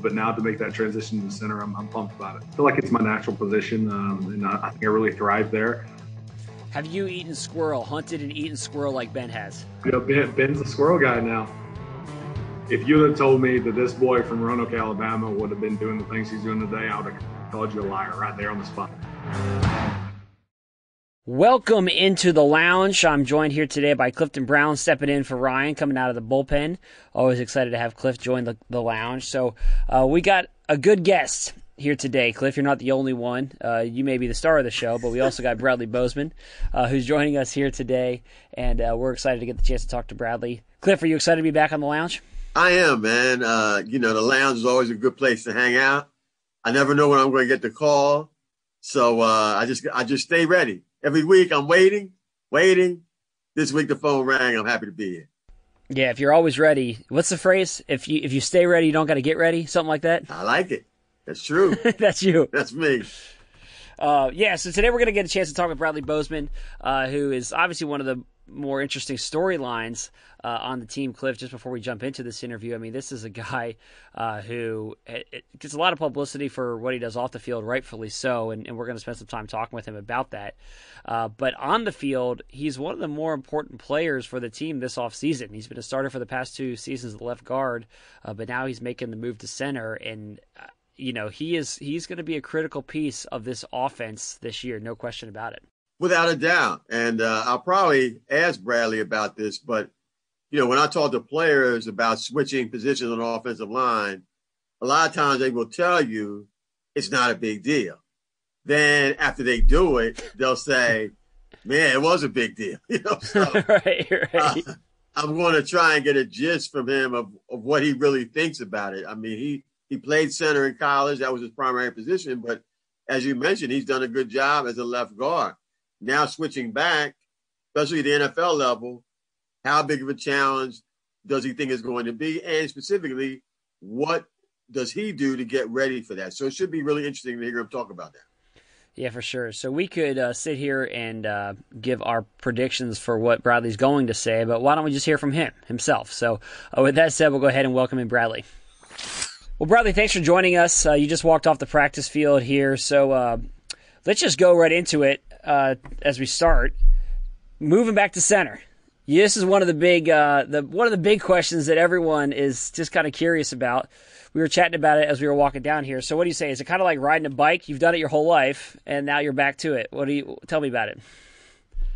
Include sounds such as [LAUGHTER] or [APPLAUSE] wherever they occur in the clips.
but now to make that transition to the center, I'm, I'm pumped about it. I feel like it's my natural position, um, and I, I think I really thrive there. Have you eaten squirrel, hunted and eaten squirrel like Ben has? You know, ben, Ben's a squirrel guy now. If you had told me that this boy from Roanoke, Alabama would have been doing the things he's doing today, I would have called you a liar right there on the spot. Welcome into the lounge. I'm joined here today by Clifton Brown stepping in for Ryan coming out of the bullpen. Always excited to have Cliff join the, the lounge. So uh, we got a good guest here today. Cliff, you're not the only one. Uh, you may be the star of the show, but we also got Bradley Bozeman, uh, who's joining us here today, and uh, we're excited to get the chance to talk to Bradley. Cliff, are you excited to be back on the lounge? I am, man. Uh, you know, the lounge is always a good place to hang out. I never know when I'm going to get the call, so uh, I just I just stay ready. Every week I'm waiting, waiting. This week the phone rang. I'm happy to be here. Yeah, if you're always ready, what's the phrase? If you if you stay ready, you don't got to get ready. Something like that. I like it. That's true. [LAUGHS] That's you. That's me. Uh, yeah, so today we're going to get a chance to talk with Bradley Bozeman, uh, who is obviously one of the more interesting storylines uh, on the team, Cliff. Just before we jump into this interview, I mean, this is a guy uh, who it, it gets a lot of publicity for what he does off the field, rightfully so, and, and we're going to spend some time talking with him about that. Uh, but on the field, he's one of the more important players for the team this offseason. He's been a starter for the past two seasons at left guard, uh, but now he's making the move to center, and uh, you know he is he's going to be a critical piece of this offense this year, no question about it. Without a doubt, and uh, I'll probably ask Bradley about this, but you know when I talk to players about switching positions on the offensive line, a lot of times they will tell you it's not a big deal. Then after they do it, they'll say, "Man, it was a big deal." [LAUGHS] You know, so, [LAUGHS] right, right. Uh, I'm going to try and get a gist from him of, of what he really thinks about it. I mean, he he played center in college. That was his primary position. But as you mentioned, he's done a good job as a left guard. Now switching back, especially the NFL level, how big of a challenge does he think is going to be? And specifically, what does he do to get ready for that? So it should be really interesting to hear him talk about that. Yeah, for sure. So we could uh, sit here and uh, give our predictions for what Bradley's going to say, but why don't we just hear from him himself? So, uh, with that said, we'll go ahead and welcome in Bradley. Well, Bradley, thanks for joining us. Uh, you just walked off the practice field here, so uh, let's just go right into it uh, as we start. Moving back to center. This is one of the big, uh, the one of the big questions that everyone is just kind of curious about. We were chatting about it as we were walking down here. So, what do you say? Is it kind of like riding a bike? You've done it your whole life, and now you're back to it. What do you tell me about it?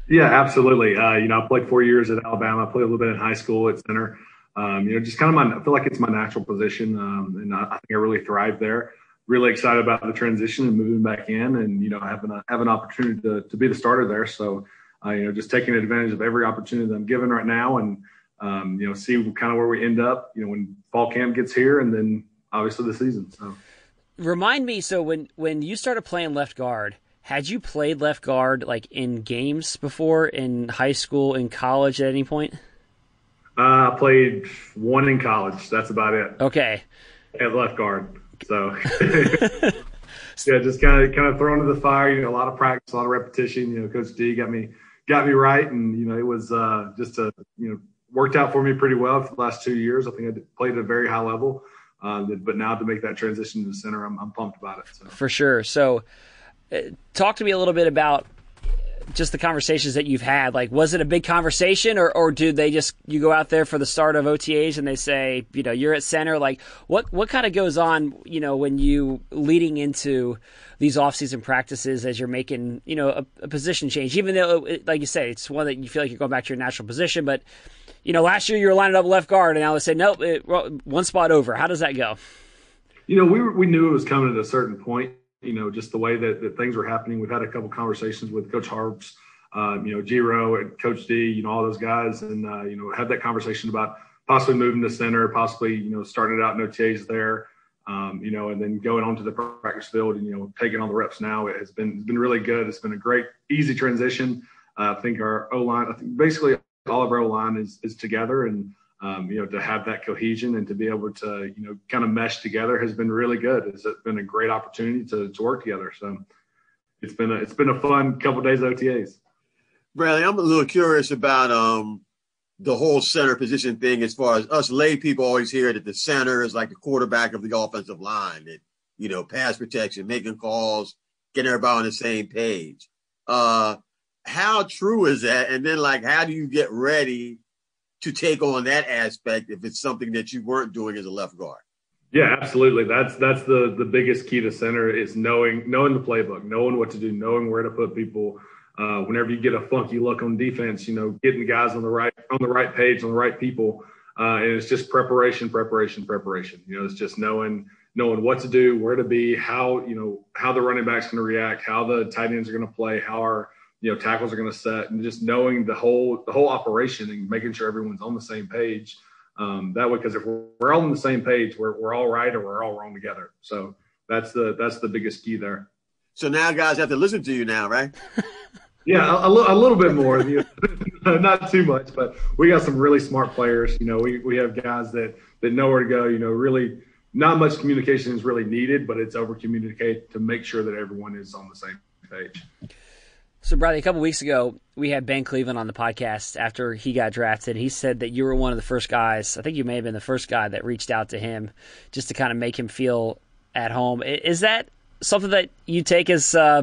Yeah, absolutely. Uh, you know, I played four years at Alabama. I played a little bit in high school at center um, you know, just kind of my, I feel like it's my natural position. Um, and I, I, think I really thrive there. Really excited about the transition and moving back in and, you know, having a, have an opportunity to, to be the starter there. So, uh, you know, just taking advantage of every opportunity that I'm given right now and, um, you know, see kind of where we end up, you know, when fall camp gets here and then obviously the season. So remind me. So when, when you started playing left guard, had you played left guard like in games before in high school, in college at any point? Uh, I played one in college. That's about it. Okay. At left guard. So [LAUGHS] [LAUGHS] yeah, just kind of kind of thrown to the fire. You know, a lot of practice, a lot of repetition. You know, Coach D got me got me right, and you know, it was uh, just a you know worked out for me pretty well for the last two years. I think I played at a very high level. Uh, but now to make that transition to the center, I'm, I'm pumped about it. So. For sure. So, uh, talk to me a little bit about just the conversations that you've had like was it a big conversation or or do they just you go out there for the start of OTAs and they say you know you're at center? Like what what kind of goes on you know when you leading into these offseason practices as you're making you know a, a position change? Even though like you say it's one that you feel like you're going back to your natural position but you know last year you were lining up left guard and now they say nope it, one spot over. How does that go? You know we were, we knew it was coming at a certain point you know, just the way that, that things were happening. We've had a couple conversations with Coach Harbs, um, you know, G-Ro and Coach D, you know, all those guys, and uh, you know, had that conversation about possibly moving to center, possibly you know, starting it out in OTAs there, um, you know, and then going onto the practice field and you know, taking on the reps now. It has been it's been really good. It's been a great, easy transition. Uh, I think our O line, I think basically all of our O line is is together and um, you know, to have that cohesion and to be able to, you know, kind of mesh together has been really good. It's been a great opportunity to, to work together. So it's been a, it's been a fun couple days OTAs. Bradley, I'm a little curious about, um, the whole center position thing as far as us lay people always hear that the center is like the quarterback of the offensive line that you know pass protection making calls getting everybody on the same page uh how true is that and then like how do you get ready to take on that aspect if it's something that you weren't doing as a left guard? Yeah absolutely. That's that's the the biggest key to center is knowing knowing the playbook knowing what to do knowing where to put people. Uh, whenever you get a funky look on defense, you know, getting guys on the right on the right page, on the right people, uh, and it's just preparation, preparation, preparation. You know, it's just knowing knowing what to do, where to be, how you know how the running backs going to react, how the tight ends are going to play, how our you know tackles are going to set, and just knowing the whole the whole operation and making sure everyone's on the same page. Um, that way, because if we're, we're all on the same page, we're we're all right or we're all wrong together. So that's the that's the biggest key there. So now guys have to listen to you now, right? [LAUGHS] Yeah, a, a, little bit more, [LAUGHS] not too much, but we got some really smart players. You know, we, we have guys that that know where to go. You know, really not much communication is really needed, but it's over communicate to make sure that everyone is on the same page. So, Bradley, a couple weeks ago, we had Ben Cleveland on the podcast after he got drafted. He said that you were one of the first guys. I think you may have been the first guy that reached out to him just to kind of make him feel at home. Is that something that you take as uh,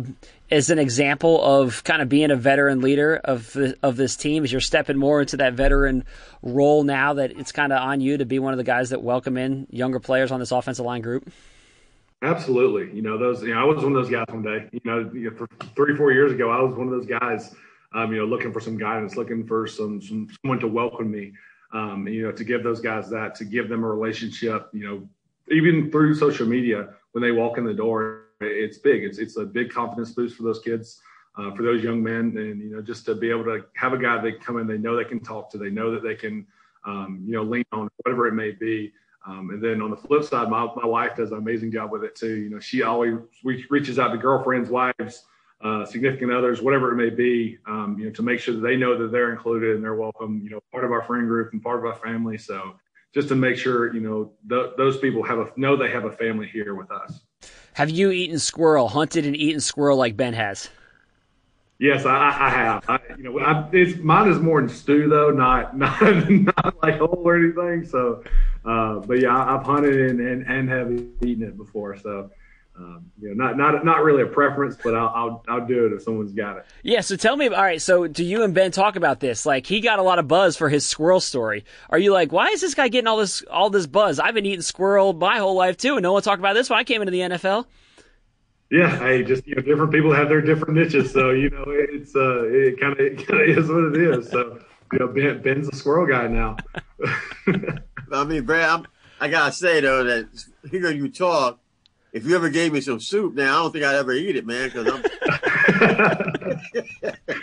as an example of kind of being a veteran leader of the, of this team as you're stepping more into that veteran role now that it's kind of on you to be one of the guys that welcome in younger players on this offensive line group? Absolutely. You know, those, you know, I was one of those guys one day, you know, for three, four years ago, I was one of those guys, um, you know, looking for some guidance, looking for some, some someone to welcome me, um, you know, to give those guys that, to give them a relationship, you know, even through social media when they walk in the door it's big. It's it's a big confidence boost for those kids, uh, for those young men, and you know just to be able to have a guy they come in, they know they can talk to, they know that they can, um, you know, lean on whatever it may be. Um, and then on the flip side, my, my wife does an amazing job with it too. You know, she always reaches out to girlfriends, wives, uh, significant others, whatever it may be, um, you know, to make sure that they know that they're included and they're welcome. You know, part of our friend group and part of our family. So just to make sure, you know, th- those people have a know they have a family here with us. Have you eaten squirrel, hunted and eaten squirrel like Ben has? Yes, I, I have. I, you know, I, it's mine is more in stew though, not [LAUGHS] not not like whole or anything. So, uh, but yeah, I've hunted and, and and have eaten it before. So, um, you know, not not not really a preference, but I'll, I'll I'll do it if someone's got it. Yeah. So tell me, all right. So do you and Ben talk about this? Like he got a lot of buzz for his squirrel story. Are you like, why is this guy getting all this all this buzz? I've been eating squirrel my whole life too, and no one talked about this when I came into the NFL. Yeah, hey, just you know, different people have their different niches, so you know, it's uh, it kind of it kind of is what it is. So you know, ben, Ben's a squirrel guy now. [LAUGHS] I mean, Brad, I'm, I gotta say though that hearing you talk if you ever gave me some soup now, I don't think I'd ever eat it, man, because I'm.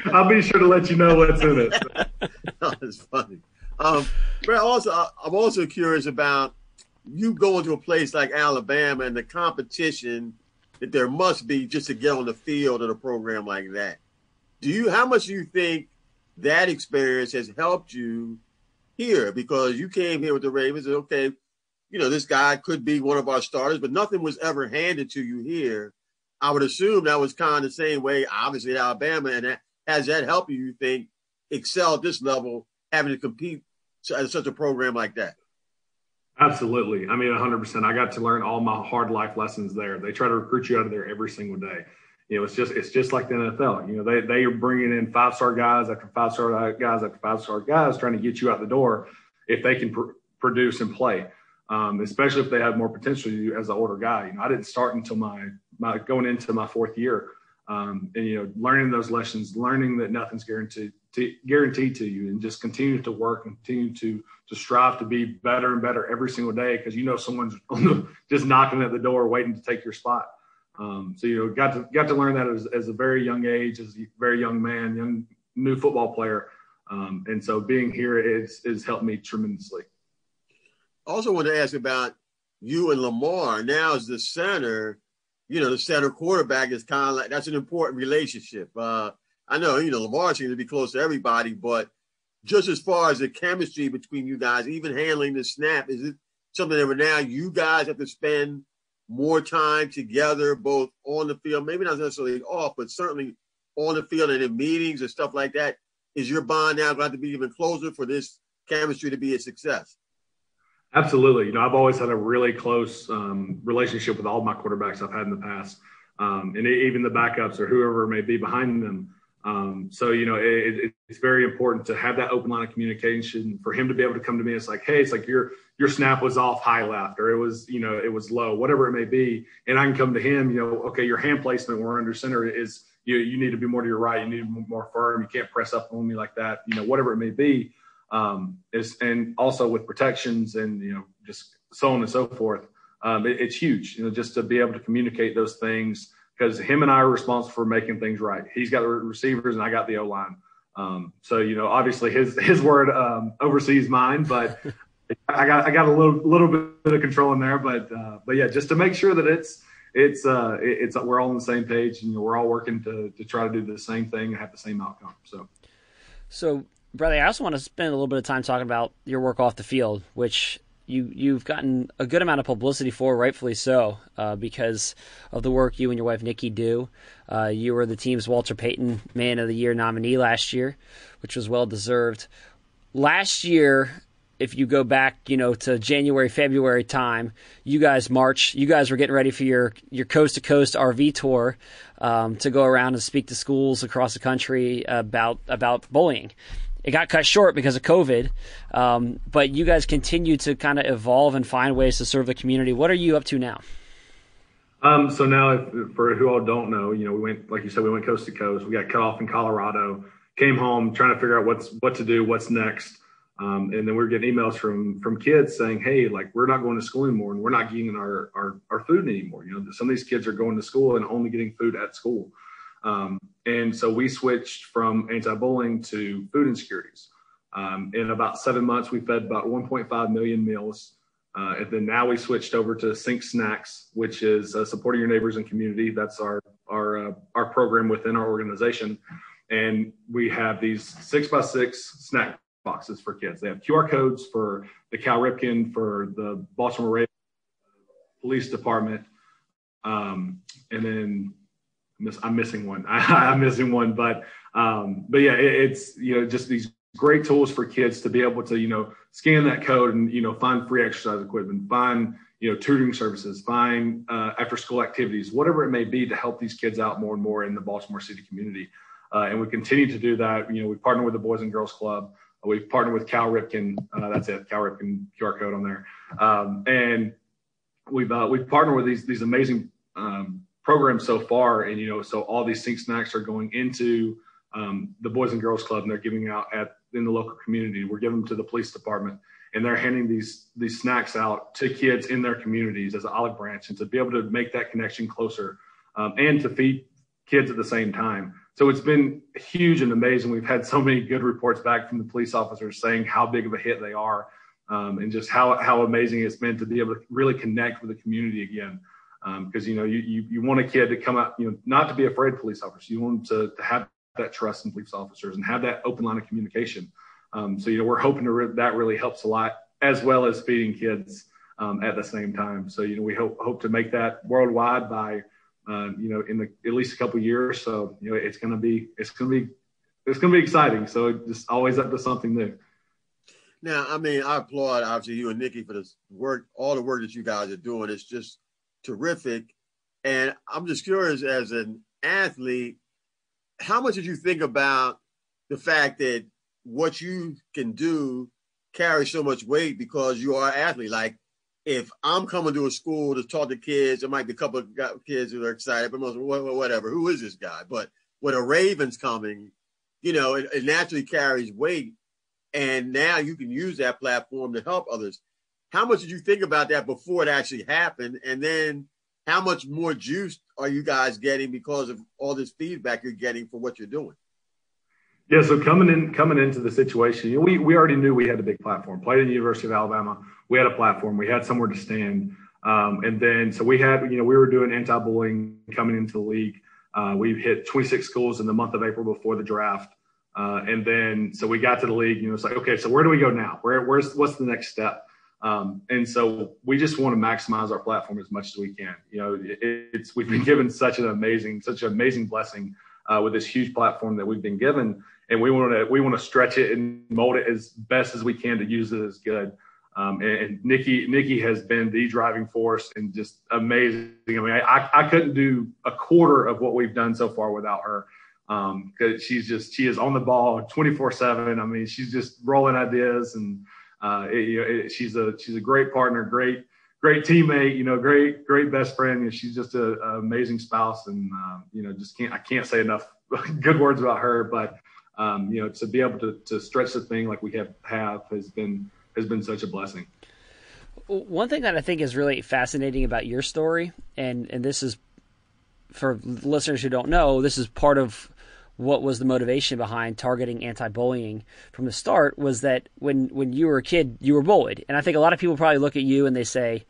[LAUGHS] I'll be sure to let you know what's in it. [LAUGHS] it's funny. Um, but also, I'm also curious about you going to a place like Alabama and the competition that there must be just to get on the field in a program like that. Do you? How much do you think that experience has helped you here? Because you came here with the Ravens, and okay, you know, this guy could be one of our starters, but nothing was ever handed to you here. I would assume that was kind of the same way, obviously, at Alabama. And that, has that helped you, you think, excel at this level, having to compete at such a program like that? Absolutely. I mean, 100%. I got to learn all my hard life lessons there. They try to recruit you out of there every single day. You know, it's just it's just like the NFL. You know, they they are bringing in five star guys after five star guys after five star guys, trying to get you out the door if they can pr- produce and play um, especially if they have more potential you as an older guy. You know, I didn't start until my, my going into my fourth year, um, and you know, learning those lessons, learning that nothing's guaranteed to, guaranteed to you, and just continue to work and continue to to strive to be better and better every single day because you know someone's [LAUGHS] just knocking at the door waiting to take your spot. Um, so you know, got to got to learn that as, as a very young age, as a very young man, young new football player, um, and so being here is has helped me tremendously also want to ask about you and Lamar. Now as the center, you know, the center quarterback is kind of like that's an important relationship. Uh, I know, you know, Lamar seems to be close to everybody, but just as far as the chemistry between you guys, even handling the snap, is it something that now you guys have to spend more time together, both on the field, maybe not necessarily off, but certainly on the field and in meetings and stuff like that? is your bond now going to be even closer for this chemistry to be a success? Absolutely. You know, I've always had a really close um, relationship with all my quarterbacks I've had in the past, um, and even the backups or whoever may be behind them. Um, so, you know, it, it's very important to have that open line of communication for him to be able to come to me. It's like, hey, it's like your your snap was off high left, or it was, you know, it was low, whatever it may be, and I can come to him. You know, okay, your hand placement, we're under center, is you you need to be more to your right, you need to be more firm, you can't press up on me like that, you know, whatever it may be. Um, is and also with protections and you know just so on and so forth. Um, it, it's huge, you know, just to be able to communicate those things because him and I are responsible for making things right. He's got the receivers and I got the O line. Um, so you know, obviously his his word um, oversees mine, but I got I got a little little bit of control in there. But uh, but yeah, just to make sure that it's it's uh it's we're all on the same page and we're all working to to try to do the same thing and have the same outcome. So so Bradley, I also want to spend a little bit of time talking about your work off the field, which you you've gotten a good amount of publicity for, rightfully so, uh, because of the work you and your wife Nikki do. Uh, you were the team's Walter Payton Man of the Year nominee last year, which was well deserved. Last year, if you go back, you know, to January, February time, you guys March, you guys were getting ready for your your coast to coast RV tour um, to go around and speak to schools across the country about about bullying. It got cut short because of COVID, um, but you guys continue to kind of evolve and find ways to serve the community. What are you up to now? Um, so now, if, for who all don't know, you know, we went, like you said, we went coast to coast. We got cut off in Colorado, came home trying to figure out what's what to do, what's next. Um, and then we are getting emails from from kids saying, "Hey, like we're not going to school anymore, and we're not getting our our, our food anymore." You know, some of these kids are going to school and only getting food at school. Um, and so we switched from anti-bullying to food insecurities. Um, in about seven months, we fed about 1.5 million meals. Uh, and then now we switched over to Sync Snacks, which is uh, supporting your neighbors and community. That's our our uh, our program within our organization, and we have these six by six snack boxes for kids. They have QR codes for the Cal Ripken, for the Baltimore Ravens Police Department, um, and then miss, I'm missing one. [LAUGHS] I, am missing one, but um, but yeah, it, it's you know just these great tools for kids to be able to you know scan that code and you know find free exercise equipment, find you know tutoring services, find uh, after school activities, whatever it may be to help these kids out more and more in the Baltimore City community. Uh, and we continue to do that. You know, we partner with the Boys and Girls Club. We've partnered with Cal Ripken. Uh, that's it, Cal Ripken QR code on there. Um, and we've uh, we've partnered with these these amazing um, program so far. And, you know, so all these Sync Snacks are going into um, the Boys and Girls Club and they're giving out at in the local community. We're giving them to the police department and they're handing these these snacks out to kids in their communities as an olive branch and to be able to make that connection closer um, and to feed kids at the same time. So it's been huge and amazing. We've had so many good reports back from the police officers saying how big of a hit they are um, and just how, how amazing it's been to be able to really connect with the community again because um, you know you, you you want a kid to come out you know not to be afraid of police officers. You want them to, to have that trust in police officers and have that open line of communication. Um, so you know we're hoping to re- that really helps a lot as well as feeding kids um, at the same time. So you know we hope hope to make that worldwide by uh, you know in the at least a couple years. So you know it's going to be it's going to be it's going to be exciting. So just always up to something new. Now i mean i applaud obviously you and nikki for this work all the work that you guys are doing. It's just terrific. And I'm just curious, as an athlete, how much did you think about the fact that what you can do carries so much weight because you are an athlete? Like, if I'm coming to a school to talk to kids, there might be a couple of kids who are excited, but most whatever. Who is this guy? But when a Raven's coming, you know, it, it naturally carries weight, and now you can use that platform to help others. How much did you think about that before it actually happened? And then how much more juice are you guys getting because of all this feedback you're getting for what you're doing? Yeah, so coming in coming into the situation, you know, we we already knew we had a big platform. Played at the University of Alabama, we had a platform. We had somewhere to stand, um, and then so we had you know we were doing anti-bullying coming into the league. Uh, we hit 26 schools in the month of April before the draft, uh, and then so we got to the league. You know, it's like okay, so where do we go now? Where where's what's the next step? Um, and so we just want to maximize our platform as much as we can. You know, it, it's we've been given such an amazing, such an amazing blessing uh, with this huge platform that we've been given, and we want to we want to stretch it and mold it as best as we can to use it as good. Um, and, and Nikki Nikki has been the driving force and just amazing. I mean, I, I couldn't do a quarter of what we've done so far without her because um, she's just she is on the ball 24 seven. I mean, she's just rolling ideas and uh, it, it, she's a she's a great partner, great great teammate, you know, great great best friend. And she's just an amazing spouse, and uh, you know, just can't I can't say enough [LAUGHS] good words about her. But um, you know, to be able to to stretch the thing like we have have has been has been such a blessing. One thing that I think is really fascinating about your story, and and this is for listeners who don't know, this is part of what was the motivation behind targeting anti-bullying from the start was that when when you were a kid you were bullied. And i think a lot of people probably look at you and they say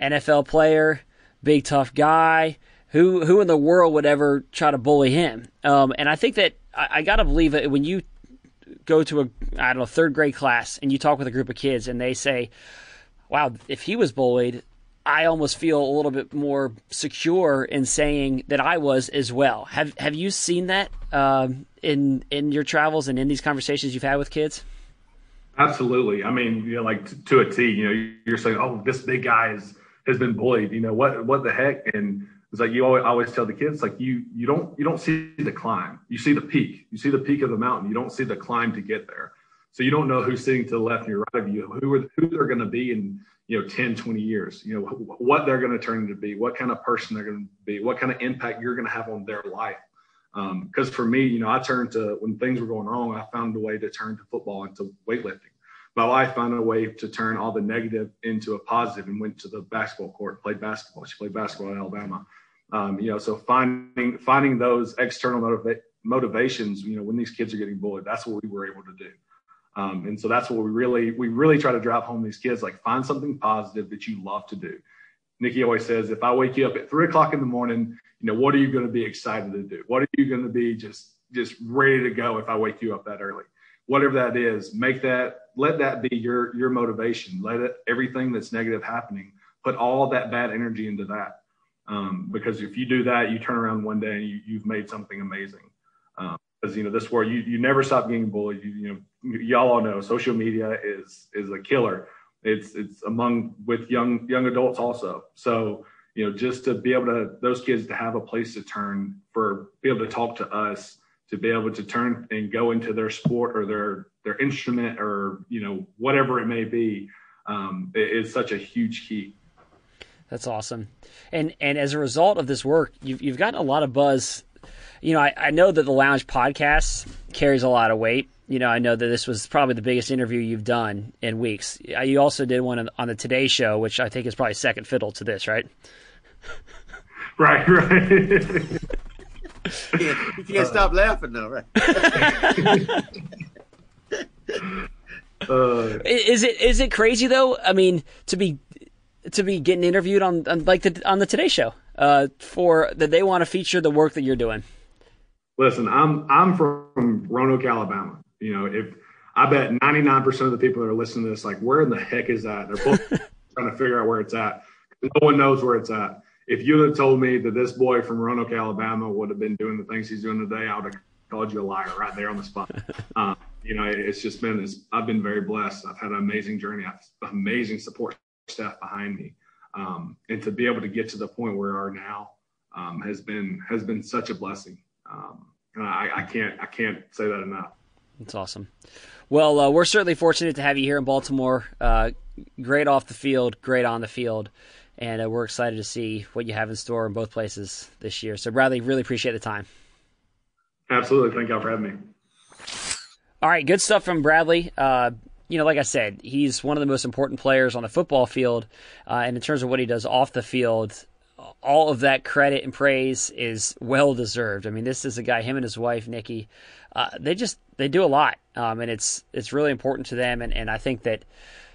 nfl player big tough guy. Who who in the world would ever try to bully him? Um, and i think that I, I, gotta believe that when you go to a i don't know third grade class and you talk with a group of kids and they say wow if he was bullied I almost feel a little bit more secure in saying that I was as well. Have Have you seen that um, in in your travels and in these conversations you've had with kids? Absolutely. I mean, you know, like to, a T. You know, you're saying, "Oh, this big guy is, has been bullied." You know what? What the heck? And it's like you always, always tell the kids, like you you don't you don't see the climb. You see the peak. You see the peak of the mountain. You don't see the climb to get there. So you don't know who's sitting to the left and right of you, who are who they're going to be, and you know 10 20 years you know what they're going to turn into be what kind of person they're going to be what kind of impact you're going to have on their life. Because um, for me you know i turned to when things were going wrong i found a way to turn to football and to weightlifting. My wife found a way to turn all the negative into a positive and went to the basketball court played basketball. She played basketball at alabama. Um, you know so finding finding those external motiva- motivations you know when these kids are getting bullied that's what we were able to do um, and so that's what we really we really try to drive home these kids like find something positive that you love to do. Nikki always says, if I wake you up at three o'clock in the morning, you know what are you going to be excited to do? What are you going to be just just ready to go if I wake you up that early? Whatever that is, make that let that be your your motivation. Let it everything that's negative happening, put all that bad energy into that. Um, because if you do that, you turn around one day and you, you've made something amazing. Um, because you know this world you, you never stop getting bullied. You, you know y'all all know social media is is a killer. It's it's among with young young adults also. So you know just to be able to those kids to have a place to turn for be able to talk to us to be able to turn and go into their sport or their their instrument or you know whatever it may be um, is such a huge key. That's awesome. And and as a result of this work you've, you've gotten a lot of buzz you know, I, I know that the Lounge podcast carries a lot of weight. You know, I know that this was probably the biggest interview you've done in weeks. Uh, you also did one on the Today Show, which I think is probably second fiddle to this, right? [LAUGHS] Right, right. [LAUGHS] you can't, you can't uh, stop laughing though, right? [LAUGHS] uh, is it is it crazy though? I mean, to be to be getting interviewed on, on like the on the Today Show uh, for that they want to feature the work that you're doing. Listen, I'm I'm from Roanoke, Alabama. You know, if I bet 99% of the people that are listening to this, like, where in the heck is that? They're both [LAUGHS] trying to figure out where it's at. No one knows where it's at. If you had told me that this boy from Roanoke, Alabama, would have been doing the things he's doing today, I would have called you a liar right there on the spot. [LAUGHS] Um, you know, it's just been, it's, I've been very blessed. I've had an amazing journey. I have amazing support staff behind me, um, and to be able to get to the point where we are now um, has been has been such a blessing. Um, I, I, can't I can't say that enough. That's awesome. Well, uh, we're certainly fortunate to have you here in Baltimore. Uh, great off the field, great on the field, and uh, we're excited to see what you have in store in both places this year. So, Bradley, really appreciate the time. Absolutely. Thank y'all for having me. All right, good stuff from Bradley. Uh, you know, like I said, he's one of the most important players on the football field, uh, and in terms of what he does off the field, all of that credit and praise is well deserved. I mean, this is a guy, him and his wife Nikki, uh, they just they do a lot, um, and it's it's really important to them. And, and I think that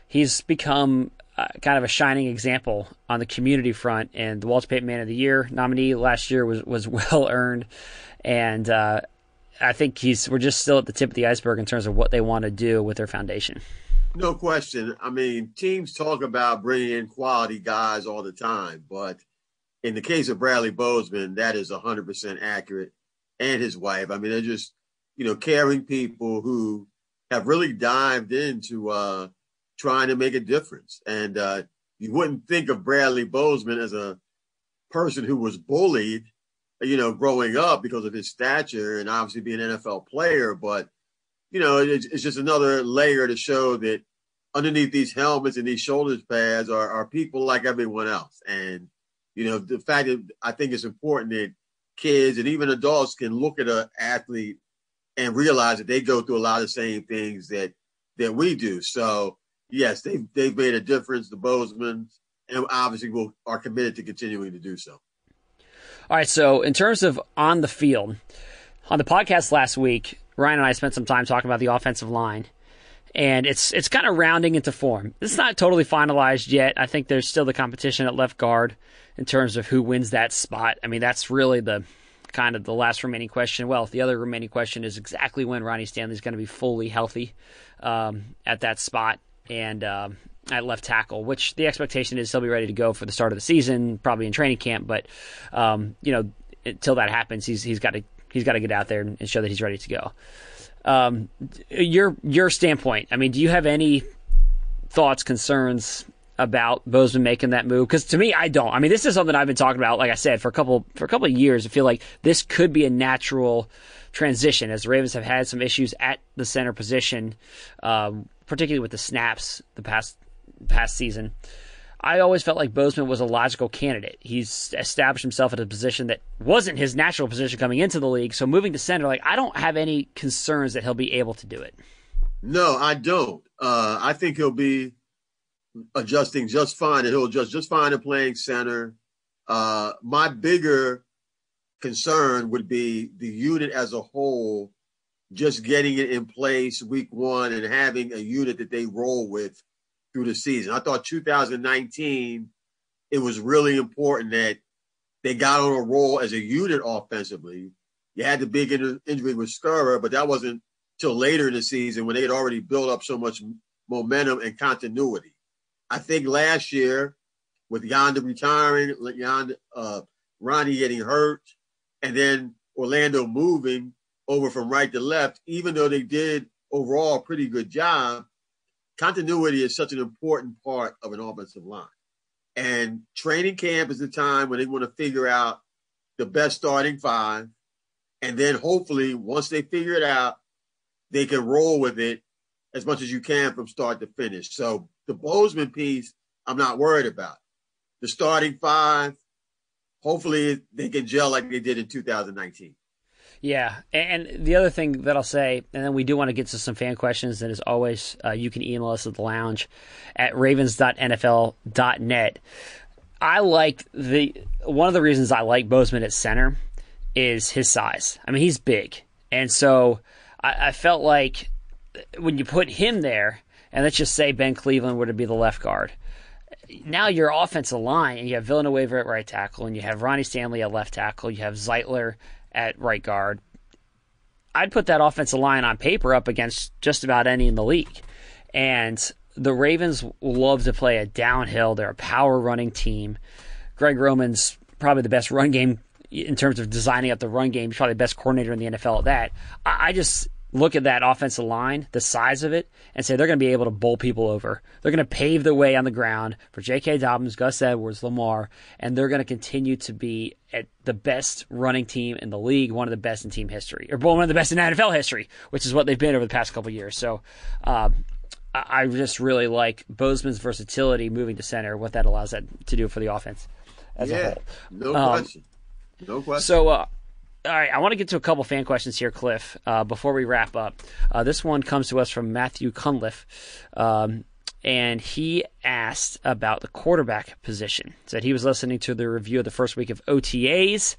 he's become uh, kind of a shining example on the community front. And the Walter Payton Man of the Year nominee last year was was [LAUGHS] well earned, and uh, I think he's we're just still at the tip of the iceberg in terms of what they want to do with their foundation. No question. I mean, teams talk about bringing in quality guys all the time, but in the case of Bradley Bozeman, that is 100% accurate. And his wife. I mean, they're just, you know, caring people who have really dived into uh, trying to make a difference. And uh, you wouldn't think of Bradley Bozeman as a person who was bullied, you know, growing up because of his stature and obviously being an NFL player. But, you know, it's, it's just another layer to show that underneath these helmets and these shoulder pads are, are people like everyone else. And, you know, the fact that I think it's important that kids and even adults can look at an athlete and realize that they go through a lot of the same things that that we do. So yes, they've they've made a difference, the Bozemans, and obviously will are committed to continuing to do so. All right, so in terms of on the field, on the podcast last week, Ryan and I spent some time talking about the offensive line. And it's it's kind of rounding into form. It's not totally finalized yet. I think there's still the competition at left guard in terms of who wins that spot. I mean, that's really the kind of the last remaining question. Well, the other remaining question is exactly when Ronnie Stanley is going to be fully healthy um, at that spot and um, at left tackle, which the expectation is he'll be ready to go for the start of the season, probably in training camp. But um, you know, until that happens, he's he's got to he's got to get out there and show that he's ready to go. Um, your your standpoint. I mean, do you have any thoughts, concerns about Bozeman making that move? Because to me, I don't. I mean, this is something I've been talking about, like I said, for a couple for a couple of years. I feel like this could be a natural transition as the Ravens have had some issues at the center position, um, particularly with the snaps the past past season. I always felt like Bozeman was a logical candidate. He's established himself at a position that wasn't his natural position coming into the league. So moving to center, like I don't have any concerns that he'll be able to do it. No, I don't. Uh, I think he'll be adjusting just fine, and he'll adjust just fine in playing center. Uh, my bigger concern would be the unit as a whole, just getting it in place week one and having a unit that they roll with through the season. I thought 2019, it was really important that they got on a roll as a unit offensively. You had the big injury with Skura, but that wasn't till later in the season when they had already built up so much momentum and continuity. I think last year with Yanda retiring, Yanda, uh, Ronnie getting hurt, and then Orlando moving over from right to left, even though they did overall a pretty good job, continuity is such an important part of an offensive line. And training camp is the time when they want to figure out the best starting five. And then hopefully, once they figure it out, they can roll with it as much as you can from start to finish. So the Bozeman piece, I'm not worried about. The starting five, hopefully they can gel like they did in 2019. Yeah, and the other thing that I'll say, and then we do want to get to some fan questions, and as always, uh, you can email us at the lounge at ravens.nfl.net. I like the one of the reasons I like Bozeman at center is his size. I mean, he's big, and so I, I felt like when you put him there, and let's just say Ben Cleveland were to be the left guard. Now your offensive line, and you have Villanueva at right tackle, and you have Ronnie Stanley at left tackle, you have Zeitler at right guard. I'd put that offensive line on paper up against just about any in the league. And the Ravens love to play a downhill. They're a power running team. Greg Roman's probably the best run game in terms of designing up the run game. He's probably the best coordinator in the NFL at that. I just look at that offensive line, the size of it, and say they're going to be able to bowl people over. They're going to pave the way on the ground for J.K. Dobbins, Gus Edwards, Lamar, and they're going to continue to be at the best running team in the league, one of the best in team history, or one of the best in NFL history, which is what they've been over the past couple years. So, um, I just really like Bozeman's versatility moving to center, what that allows that to do for the offense as yeah, a whole. No um, question. No question. So, uh, all right, I want to get to a couple fan questions here, Cliff, uh, before we wrap up. Uh, this one comes to us from Matthew Cunliffe, um, and he asked about the quarterback position. Said he was listening to the review of the first week of OTAs.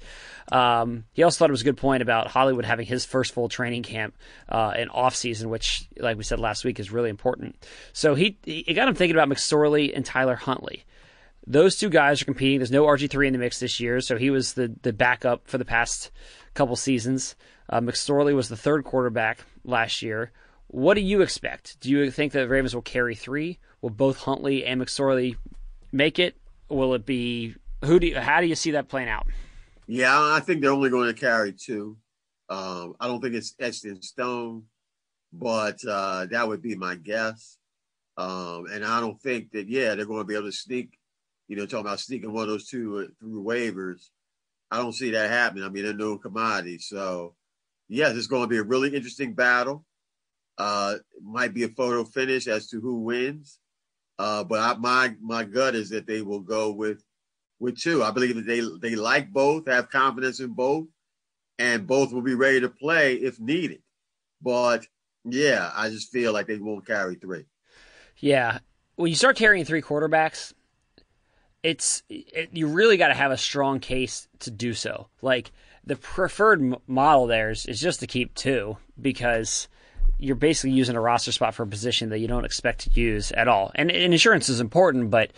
Um, he also thought it was a good point about Hollywood having his first full training camp uh, in off season, which, like we said last week, is really important. So he, he got him thinking about McSorley and Tyler Huntley. Those two guys are competing. There's no RG3 in the mix this year, so he was the, the backup for the past couple seasons. Uh, McSorley was the third quarterback last year. What do you expect? Do you think that the Ravens will carry three? Will both Huntley and McSorley make it? Will it be who do you, how do you see that playing out? Yeah, I think they're only going to carry two. Um, I don't think it's etched in stone, but uh, that would be my guess. Um, and I don't think that, yeah, they're going to be able to sneak, you know, talking about sneaking one of those two uh, through waivers. I don't see that happening. I mean, they're no commodity. So, yes, it's going to be a really interesting battle. Uh, might be a photo finish as to who wins. Uh, but I, my my gut is that they will go with with two. I believe that they they like both, have confidence in both, and both will be ready to play if needed. But yeah, I just feel like they won't carry three. Yeah, when you start carrying three quarterbacks, it's it, you really got to have a strong case to do so. Like the preferred model there is, is just to keep two because you're basically using a roster spot for a position that you don't expect to use at all. And, and, insurance is important, but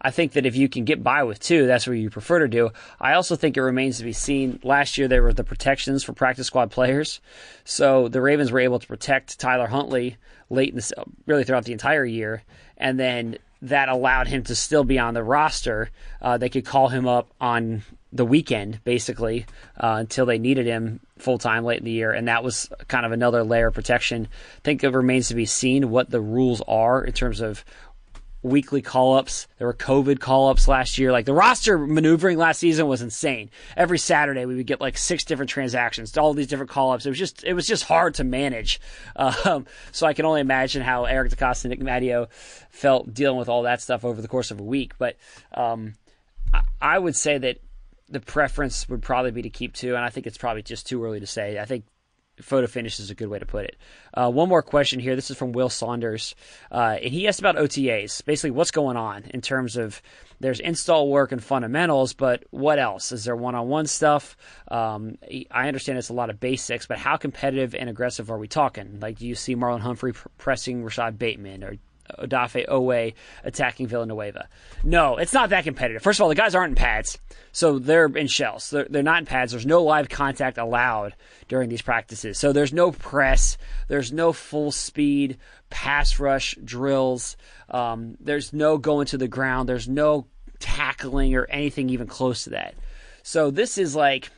I think that if you can get by with two, that's what you prefer to do. I also think it remains to be seen. Last year there were the protections for practice squad players, so the Ravens were able to protect Tyler Huntley late in the really throughout the entire year, and then that allowed him to still be on the roster. Uh, they could call him up on the weekend, basically, uh, until they needed him full time late in the year. And that was kind of another layer of protection. I think it remains to be seen what the rules are in terms of weekly call ups. There were COVID call ups last year. Like the roster maneuvering last season was insane. Every Saturday we would get like six different transactions, all these different call ups. It was just it was just hard to manage. [LAUGHS] Um, so I can only imagine how Eric DeCosta and Nick Matteo felt dealing with all that stuff over the course of a week. But um, I, I would say that the preference would probably be to keep two, and I think it's probably just too early to say. I think photo finish is a good way to put it. Uh, one more question here. This is from Will Saunders, uh, and he asked about OTAs. Basically, what's going on in terms of there's install work and fundamentals, but what else? Is there one-on-one stuff? Um, I understand it's a lot of basics, but how competitive and aggressive are we talking? Like, do you see Marlon Humphrey pressing Rashod Bateman, or Odafe Oweh attacking Villanueva. No, it's not that competitive. First of all, the guys aren't in pads, so they're in shells. They're, they're not in pads. There's no live contact allowed during these practices. So there's no press. There's no full speed pass rush drills. Um, there's no going to the ground. There's no tackling or anything even close to that. So this is like,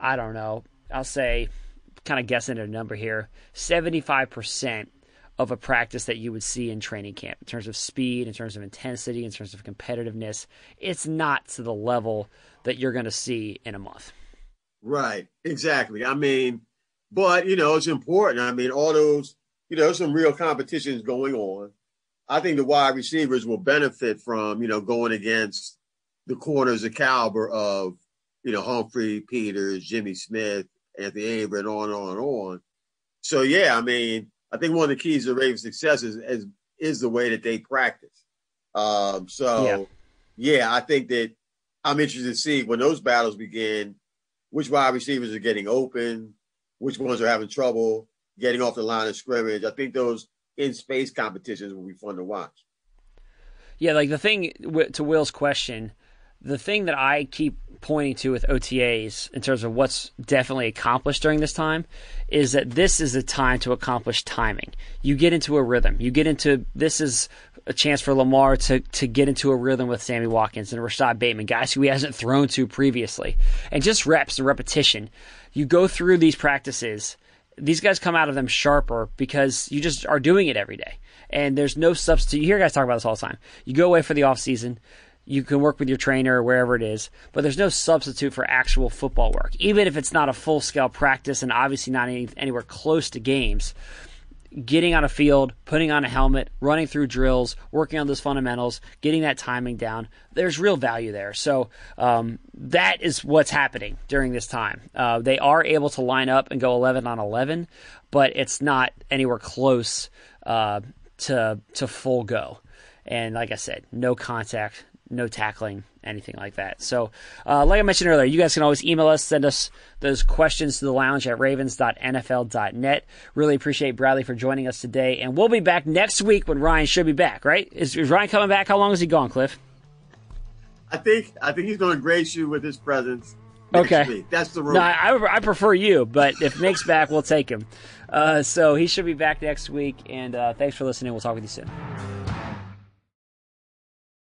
I don't know, I'll say, kind of guessing at a number here, 75% of a practice that you would see in training camp in terms of speed, in terms of intensity, in terms of competitiveness. It's not to the level that you're going to see in a month. Right, exactly. I mean, but you know, it's important. I mean, all those, you know, some real competitions going on. I think the wide receivers will benefit from, you know, going against the corners of caliber of, you know, Humphrey, Peters, Jimmy Smith, Anthony Averett, and on and on and on. So yeah, I mean, I think one of the keys to Ravens' success is, is, is the way that they practice. Um, so, yeah. yeah, I think that I'm interested to see when those battles begin, which wide receivers are getting open, which ones are having trouble getting off the line of scrimmage. I think those in space competitions will be fun to watch. Yeah, like the thing to Will's question, the thing that I keep pointing to with OTAs in terms of what's definitely accomplished during this time is that this is a time to accomplish timing. You get into a rhythm. You get into this is a chance for Lamar to to get into a rhythm with Sammy Watkins and Rashod Bateman, guys who he hasn't thrown to previously. And just reps and repetition. You go through these practices. These guys come out of them sharper because you just are doing it every day. And there's no substitute. You hear guys talk about this all the time. You go away for the off season you can work with your trainer or wherever it is, but there's no substitute for actual football work. Even if it's not a full scale practice and obviously not any, anywhere close to games, getting on a field, putting on a helmet, running through drills, working on those fundamentals, getting that timing down, there's real value there. So um, that is what's happening during this time. Uh, they are able to line up and go 11 on 11, but it's not anywhere close uh, to to full go. And like I said, no contact, no tackling, anything like that. So, uh, like I mentioned earlier, you guys can always email us, send us those questions to the lounge at ravens.nfl.net. Really appreciate Bradley for joining us today. And we'll be back next week when Ryan should be back, right? Is, is Ryan coming back? How long is he gone, Cliff? I think I think he's going to grace you with his presence. okay, week. that's the rule. No, I, I, prefer you, but if Nick's back, we'll take him. Uh, so he should be back next week. And uh, thanks for listening. We'll talk with you soon.